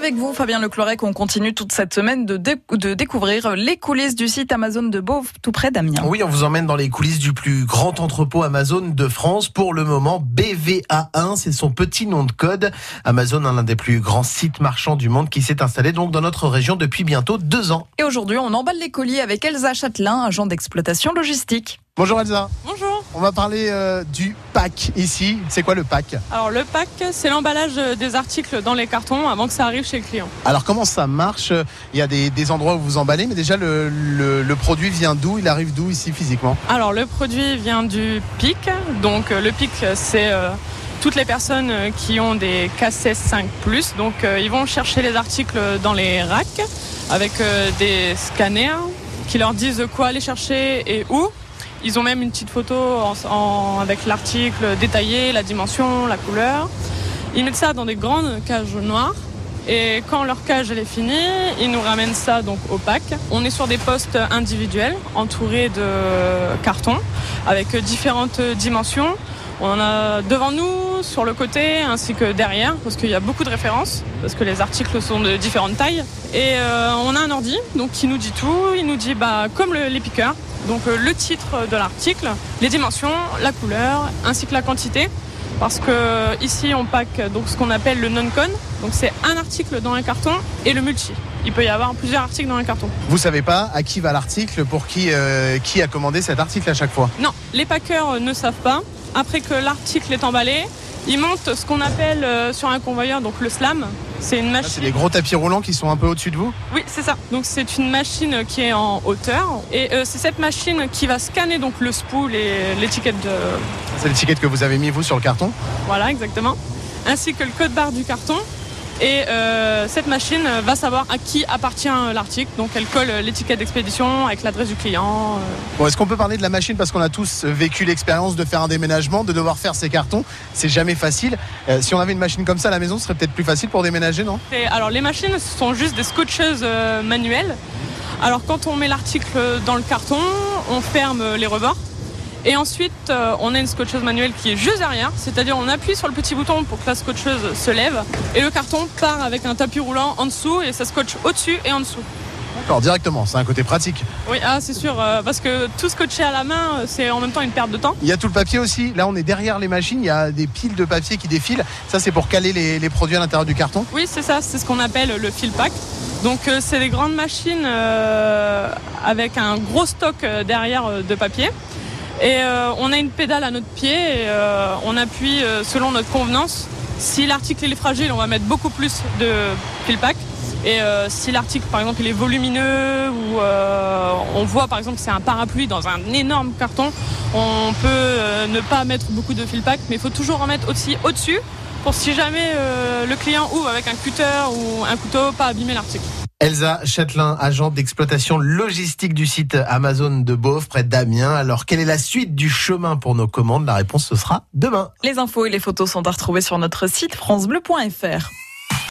avec vous, Fabien Leclorec, on continue toute cette semaine de, de découvrir les coulisses du site Amazon de Beauve, tout près d'Amiens. Oui, on vous emmène dans les coulisses du plus grand entrepôt Amazon de France. Pour le moment, BVA1, c'est son petit nom de code. Amazon, l'un des plus grands sites marchands du monde qui s'est installé donc dans notre région depuis bientôt deux ans. Et aujourd'hui, on emballe les colis avec Elsa Châtelain, agent d'exploitation logistique. Bonjour Elsa. Bonjour. On va parler euh, du pack ici. C'est quoi le pack? Alors le pack, c'est l'emballage des articles dans les cartons avant que ça arrive chez le client. Alors comment ça marche? Il y a des, endroits où vous emballez, mais déjà le, le produit vient d'où? Il arrive d'où ici physiquement? Alors le produit vient du PIC. Donc euh, le PIC, c'est euh, toutes les personnes qui ont des KCS 5 ⁇ donc ils vont chercher les articles dans les racks avec des scanners qui leur disent quoi aller chercher et où. Ils ont même une petite photo avec l'article détaillé, la dimension, la couleur. Ils mettent ça dans des grandes cages noires. Et quand leur cage est finie, ils nous ramènent ça donc au pack. On est sur des postes individuels entourés de cartons avec différentes dimensions. On en a devant nous, sur le côté, ainsi que derrière, parce qu'il y a beaucoup de références, parce que les articles sont de différentes tailles. Et euh, on a un ordi, qui nous dit tout. Il nous dit, bah, comme les piqueurs, donc euh, le titre de l'article, les dimensions, la couleur, ainsi que la quantité. Parce que ici on pack donc ce qu'on appelle le non-con. Donc c'est un article dans un carton et le multi. Il peut y avoir plusieurs articles dans un carton. Vous savez pas à qui va l'article, pour qui, euh, qui a commandé cet article à chaque fois? Non, les packers ne savent pas. Après que l'article est emballé, ils montent ce qu'on appelle sur un convoyeur, donc le slam. C'est une machine. C'est des gros tapis roulants qui sont un peu au-dessus de vous Oui, c'est ça. Donc c'est une machine qui est en hauteur et euh, c'est cette machine qui va scanner donc le spool et l'étiquette de. C'est l'étiquette que vous avez mis vous sur le carton Voilà, exactement. Ainsi que le code barre du carton. Et euh, cette machine va savoir à qui appartient l'article. Donc elle colle l'étiquette d'expédition avec l'adresse du client. Euh. Bon, est-ce qu'on peut parler de la machine parce qu'on a tous vécu l'expérience de faire un déménagement, de devoir faire ses cartons? C'est jamais facile. Euh, si on avait une machine comme ça à la maison, ce serait peut-être plus facile pour déménager, non? Alors les machines ce sont juste des scotcheuses manuelles. Alors quand on met l'article dans le carton, on ferme les rebords et ensuite, euh, on a une scotcheuse manuelle qui est juste derrière, c'est-à-dire on appuie sur le petit bouton pour que la scotcheuse se lève et le carton part avec un tapis roulant en dessous et ça scotche au-dessus et en dessous. D'accord, directement, c'est un côté pratique. Oui, ah, c'est sûr, euh, parce que tout scotcher à la main, euh, c'est en même temps une perte de temps. Il y a tout le papier aussi. Là, on est derrière les machines, il y a des piles de papier qui défilent. Ça, c'est pour caler les, produits à l'intérieur du carton Oui, c'est ça, c'est ce qu'on appelle le fill pack. Donc, c'est des grandes machines avec un gros stock derrière de papier. Et euh, on a une pédale à notre pied et euh, on appuie euh, selon notre convenance. Si l'article est fragile, on va mettre beaucoup plus de pile pack. Et si l'article, par exemple, est volumineux ou on voit, par exemple, que c'est un parapluie dans un énorme carton, on peut ne pas mettre beaucoup de fil pack, mais il faut toujours en mettre aussi au-dessus pour si jamais le client ouvre avec un cutter ou un couteau, pas abîmer l'article. Elsa Châtelain, agente d'exploitation logistique du site Amazon de Beauvre, près d'Amiens. Alors, quelle est la suite du chemin pour nos commandes? La réponse, ce sera demain. Les infos et les photos sont à retrouver sur notre site francebleu.fr.